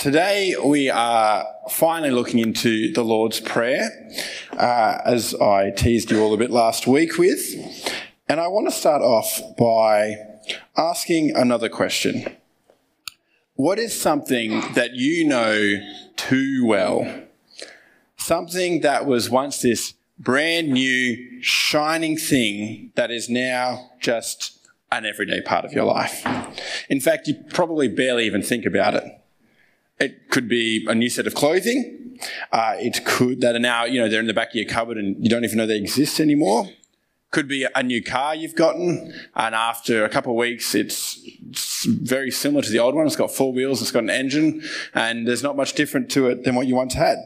Today we are finally looking into the Lord's Prayer, uh, as I teased you all a bit last week with. And I want to start off by asking another question. What is something that you know too well? Something that was once this brand new, shining thing that is now just an everyday part of your life. In fact, you probably barely even think about it. It could be a new set of clothing. Uh, it could that are now, you know, they're in the back of your cupboard and you don't even know they exist anymore. Could be a new car you've gotten, and after a couple of weeks, it's, it's very similar to the old one. It's got four wheels, it's got an engine, and there's not much different to it than what you once had.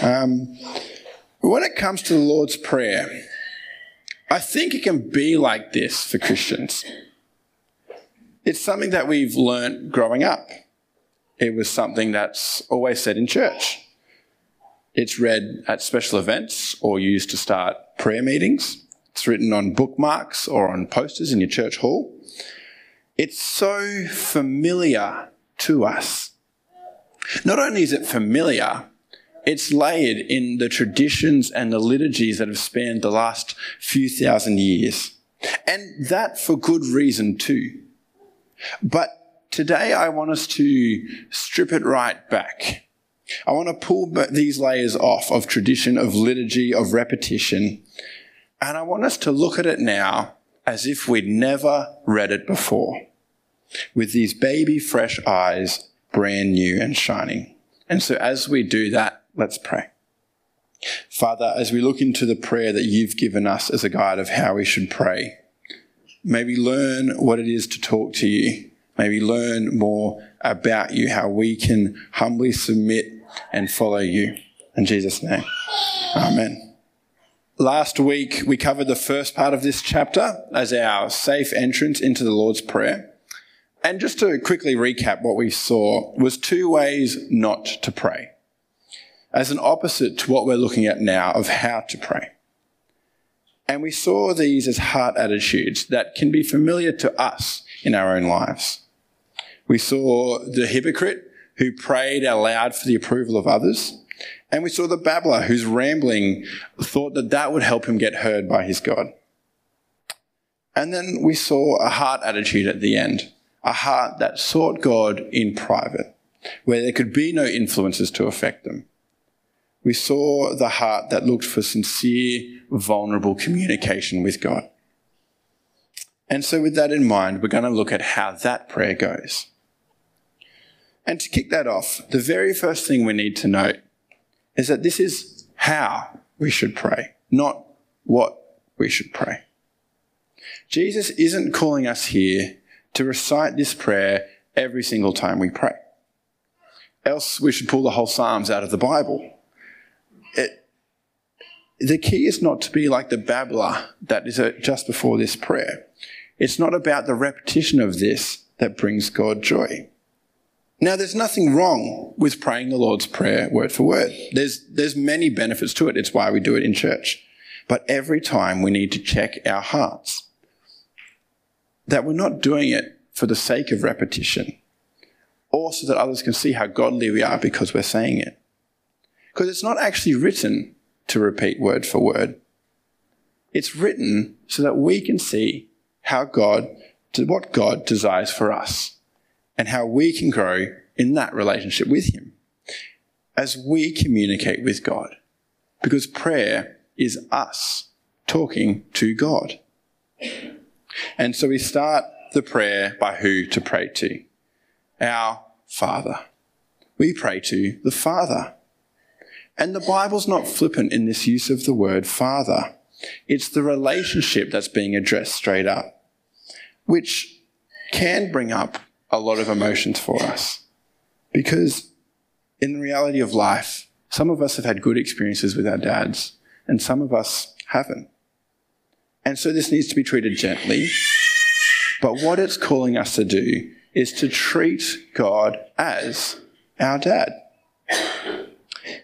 Um, when it comes to the Lord's Prayer, I think it can be like this for Christians. It's something that we've learnt growing up. It was something that's always said in church. It's read at special events or used to start prayer meetings. It's written on bookmarks or on posters in your church hall. It's so familiar to us. Not only is it familiar, it's layered in the traditions and the liturgies that have spanned the last few thousand years. And that for good reason too. But Today, I want us to strip it right back. I want to pull these layers off of tradition, of liturgy, of repetition, and I want us to look at it now as if we'd never read it before, with these baby fresh eyes, brand new and shining. And so, as we do that, let's pray. Father, as we look into the prayer that you've given us as a guide of how we should pray, may we learn what it is to talk to you Maybe learn more about you, how we can humbly submit and follow you. In Jesus' name. Amen. Last week, we covered the first part of this chapter as our safe entrance into the Lord's Prayer. And just to quickly recap what we saw was two ways not to pray. As an opposite to what we're looking at now of how to pray. And we saw these as heart attitudes that can be familiar to us in our own lives. We saw the hypocrite who prayed aloud for the approval of others. And we saw the babbler whose rambling thought that that would help him get heard by his God. And then we saw a heart attitude at the end, a heart that sought God in private, where there could be no influences to affect them. We saw the heart that looked for sincere, vulnerable communication with God. And so, with that in mind, we're going to look at how that prayer goes. And to kick that off, the very first thing we need to note is that this is how we should pray, not what we should pray. Jesus isn't calling us here to recite this prayer every single time we pray. Else, we should pull the whole Psalms out of the Bible. It, the key is not to be like the babbler that is just before this prayer. It's not about the repetition of this that brings God joy. Now, there's nothing wrong with praying the Lord's Prayer word for word. There's, there's many benefits to it. It's why we do it in church. But every time we need to check our hearts that we're not doing it for the sake of repetition or so that others can see how godly we are because we're saying it. Because it's not actually written to repeat word for word. It's written so that we can see how God, what God desires for us and how we can grow in that relationship with Him as we communicate with God. Because prayer is us talking to God. And so we start the prayer by who to pray to. Our Father. We pray to the Father. And the Bible's not flippant in this use of the word Father. It's the relationship that's being addressed straight up, which can bring up a lot of emotions for us. Because in the reality of life, some of us have had good experiences with our dads, and some of us haven't. And so this needs to be treated gently. But what it's calling us to do is to treat God as our dad.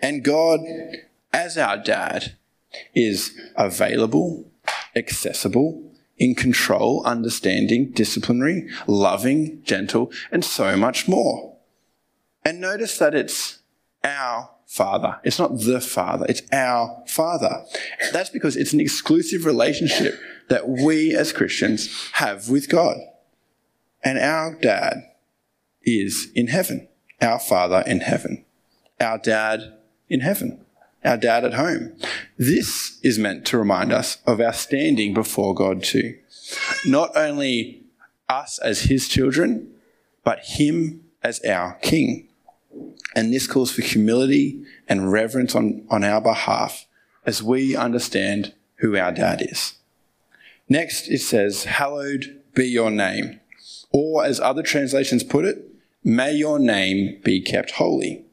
And God, as our dad, is available, accessible, in control, understanding, disciplinary, loving, gentle, and so much more. And notice that it's our Father. It's not the Father, it's our Father. That's because it's an exclusive relationship that we as Christians have with God. And our dad is in heaven, our Father in heaven, our dad in heaven, our dad at home. This is meant to remind us of our standing before God too. Not only us as his children, but him as our king. And this calls for humility and reverence on, on our behalf as we understand who our dad is. Next, it says, Hallowed be your name. Or, as other translations put it, may your name be kept holy.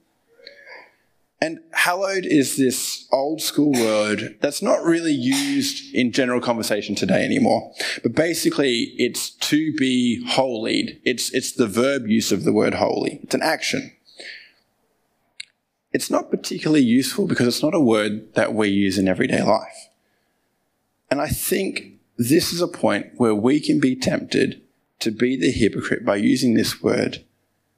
And hallowed is this old school word that's not really used in general conversation today anymore. But basically, it's to be holied. It's, it's the verb use of the word holy. It's an action. It's not particularly useful because it's not a word that we use in everyday life. And I think this is a point where we can be tempted to be the hypocrite by using this word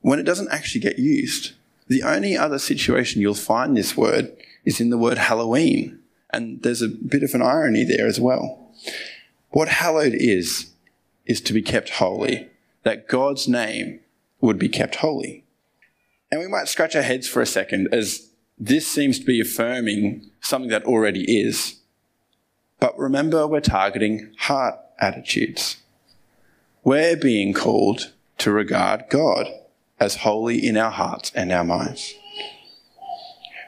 when it doesn't actually get used. The only other situation you'll find this word is in the word Halloween. And there's a bit of an irony there as well. What hallowed is, is to be kept holy, that God's name would be kept holy. And we might scratch our heads for a second as this seems to be affirming something that already is. But remember, we're targeting heart attitudes. We're being called to regard God as holy in our hearts and our minds.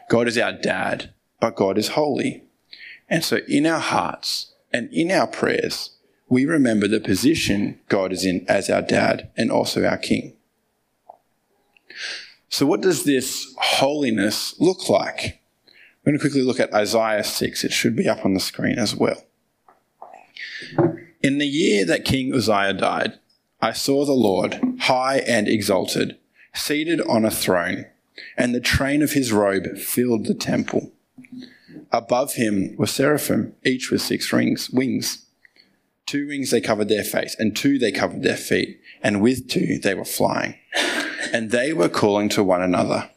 God is our dad, but God is holy. And so in our hearts and in our prayers, we remember the position God is in as our dad and also our king. So, what does this holiness look like? I'm going to quickly look at Isaiah 6. It should be up on the screen as well. In the year that King Uzziah died, I saw the Lord, high and exalted, seated on a throne, and the train of his robe filled the temple. Above him were seraphim, each with six rings, wings. Two wings they covered their face, and two they covered their feet, and with two they were flying. And they were calling to one another,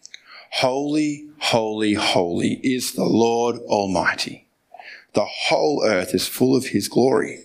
Holy, holy, holy is the Lord Almighty. The whole earth is full of his glory.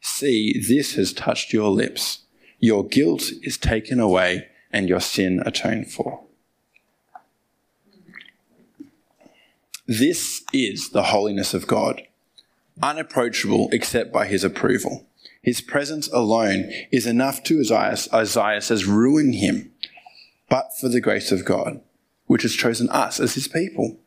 See, this has touched your lips. Your guilt is taken away and your sin atoned for. This is the holiness of God, unapproachable except by his approval. His presence alone is enough to, Isaiah, Isaiah says, ruin him, but for the grace of God, which has chosen us as his people.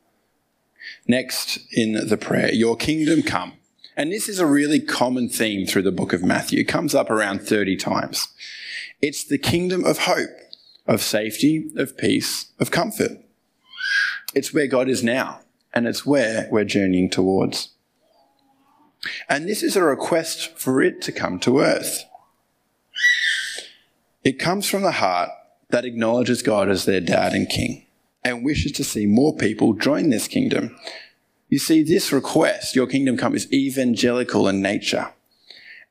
Next in the prayer, Your kingdom come. And this is a really common theme through the book of Matthew. It comes up around 30 times. It's the kingdom of hope, of safety, of peace, of comfort. It's where God is now, and it's where we're journeying towards. And this is a request for it to come to earth. It comes from the heart that acknowledges God as their dad and king and wishes to see more people join this kingdom you see, this request, your kingdom come, is evangelical in nature.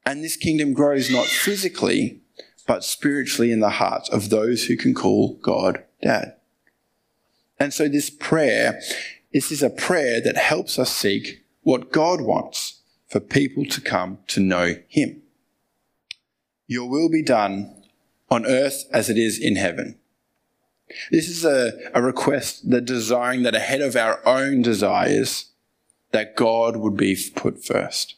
And this kingdom grows not physically, but spiritually in the hearts of those who can call God dad. And so this prayer, this is a prayer that helps us seek what God wants for people to come to know Him. Your will be done on earth as it is in heaven. This is a, a request that desiring that ahead of our own desires, that God would be put first.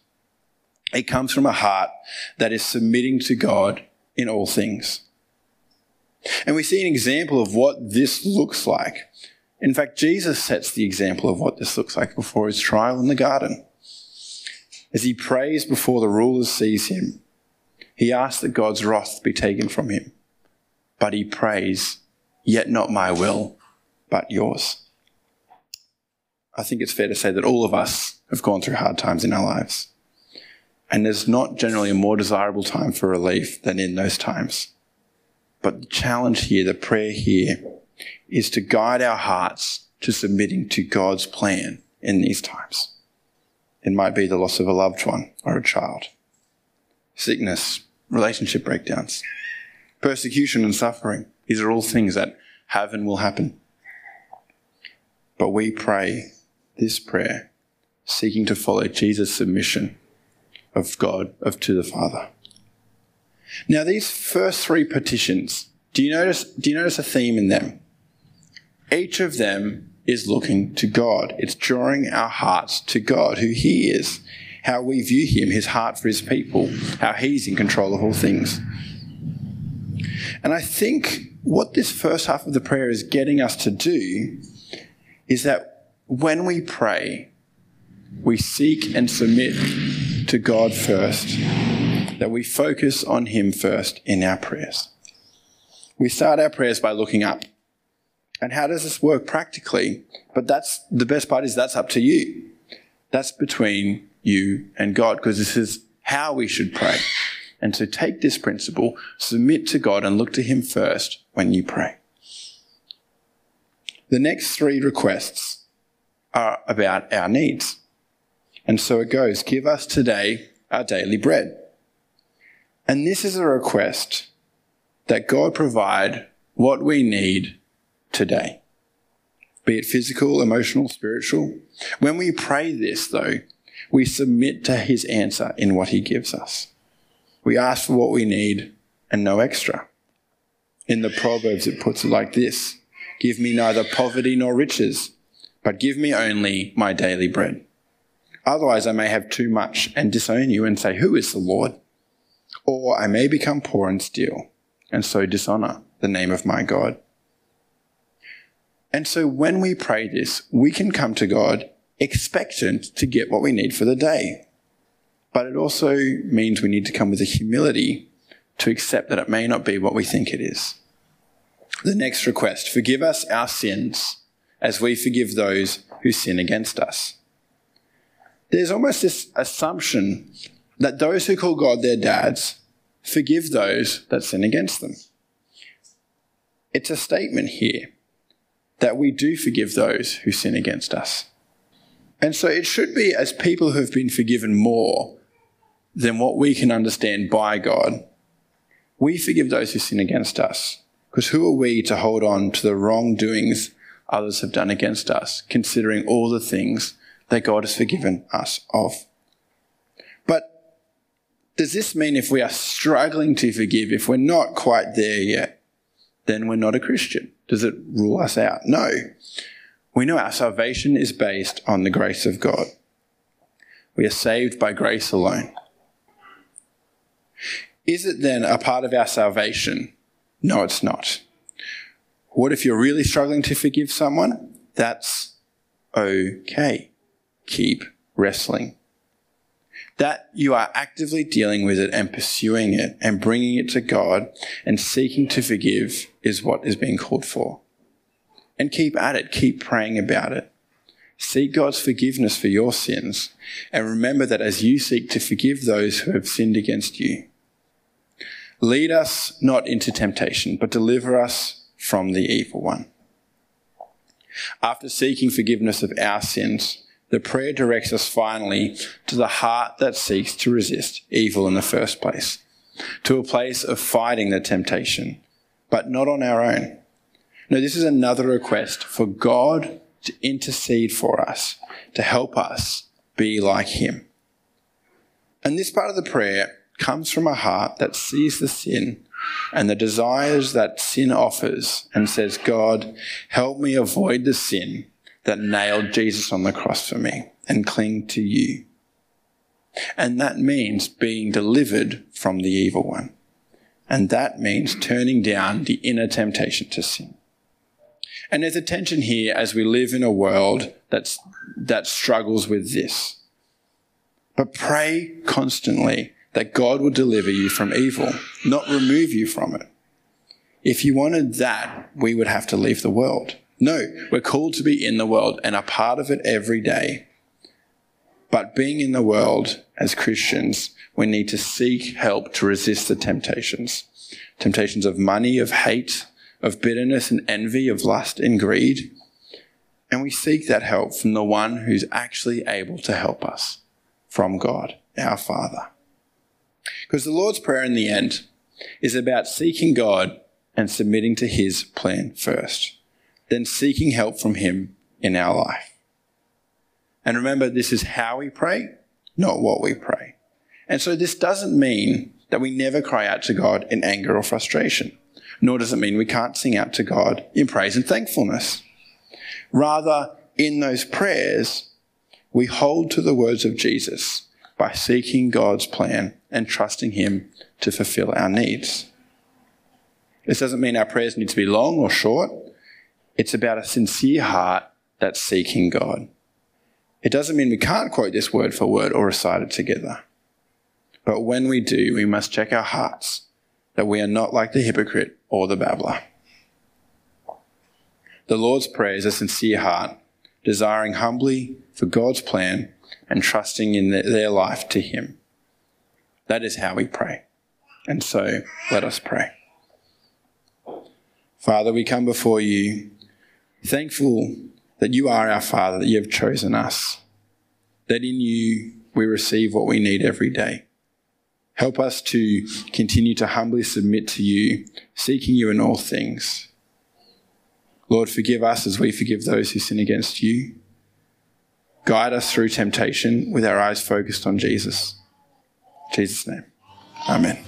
It comes from a heart that is submitting to God in all things. And we see an example of what this looks like. In fact, Jesus sets the example of what this looks like before his trial in the garden. As he prays before the rulers seize him, he asks that God's wrath be taken from him. But he prays yet not my will, but yours. I think it's fair to say that all of us have gone through hard times in our lives. And there's not generally a more desirable time for relief than in those times. But the challenge here, the prayer here, is to guide our hearts to submitting to God's plan in these times. It might be the loss of a loved one or a child, sickness, relationship breakdowns, persecution and suffering. These are all things that have and will happen. But we pray this prayer seeking to follow Jesus' submission of God of to the Father. Now these first three petitions, do you notice do you notice a theme in them? Each of them is looking to God. It's drawing our hearts to God, who He is, how we view Him, His heart for His people, how He's in control of all things. And I think what this first half of the prayer is getting us to do is that when we pray, we seek and submit to God first, that we focus on Him first in our prayers. We start our prayers by looking up. And how does this work practically? But that's the best part is that's up to you. That's between you and God because this is how we should pray. And to take this principle, submit to God and look to Him first when you pray. The next three requests are about our needs. And so it goes Give us today our daily bread. And this is a request that God provide what we need today, be it physical, emotional, spiritual. When we pray this, though, we submit to his answer in what he gives us. We ask for what we need and no extra. In the Proverbs, it puts it like this Give me neither poverty nor riches, but give me only my daily bread. Otherwise, I may have too much and disown you and say, Who is the Lord? Or I may become poor and steal, and so dishonor the name of my God. And so when we pray this, we can come to God expectant to get what we need for the day. But it also means we need to come with a humility to accept that it may not be what we think it is. The next request forgive us our sins as we forgive those who sin against us. There's almost this assumption that those who call God their dads forgive those that sin against them. It's a statement here that we do forgive those who sin against us. And so it should be as people who have been forgiven more than what we can understand by God. We forgive those who sin against us. Because who are we to hold on to the wrongdoings others have done against us, considering all the things that God has forgiven us of? But does this mean if we are struggling to forgive, if we're not quite there yet, then we're not a Christian? Does it rule us out? No. We know our salvation is based on the grace of God. We are saved by grace alone. Is it then a part of our salvation? No, it's not. What if you're really struggling to forgive someone? That's okay. Keep wrestling. That you are actively dealing with it and pursuing it and bringing it to God and seeking to forgive is what is being called for. And keep at it, keep praying about it. Seek God's forgiveness for your sins and remember that as you seek to forgive those who have sinned against you, lead us not into temptation, but deliver us from the evil one. After seeking forgiveness of our sins, the prayer directs us finally to the heart that seeks to resist evil in the first place, to a place of fighting the temptation but not on our own. No, this is another request for God to intercede for us, to help us be like Him. And this part of the prayer comes from a heart that sees the sin and the desires that sin offers and says, God, help me avoid the sin that nailed Jesus on the cross for me and cling to you. And that means being delivered from the evil one. And that means turning down the inner temptation to sin. And there's a tension here as we live in a world that's, that struggles with this. But pray constantly that God will deliver you from evil, not remove you from it. if you wanted that, we would have to leave the world. No, we're called to be in the world and are part of it every day. But being in the world as Christians, we need to seek help to resist the temptations. Temptations of money, of hate, of bitterness and envy, of lust and greed. And we seek that help from the one who's actually able to help us, from God, our Father. Because the Lord's Prayer in the end is about seeking God and submitting to His plan first, then seeking help from Him in our life. And remember, this is how we pray, not what we pray. And so this doesn't mean that we never cry out to God in anger or frustration, nor does it mean we can't sing out to God in praise and thankfulness. Rather, in those prayers, we hold to the words of Jesus by seeking God's plan and trusting Him to fulfill our needs. This doesn't mean our prayers need to be long or short. It's about a sincere heart that's seeking God. It doesn't mean we can't quote this word for word or recite it together. But when we do, we must check our hearts that we are not like the hypocrite or the babbler. The Lord's Prayer is a sincere heart, desiring humbly for God's plan and trusting in their life to Him. That is how we pray. And so let us pray. Father, we come before you thankful that you are our Father, that you have chosen us, that in you we receive what we need every day. Help us to continue to humbly submit to you, seeking you in all things. Lord, forgive us as we forgive those who sin against you. Guide us through temptation with our eyes focused on Jesus. In Jesus' name. Amen.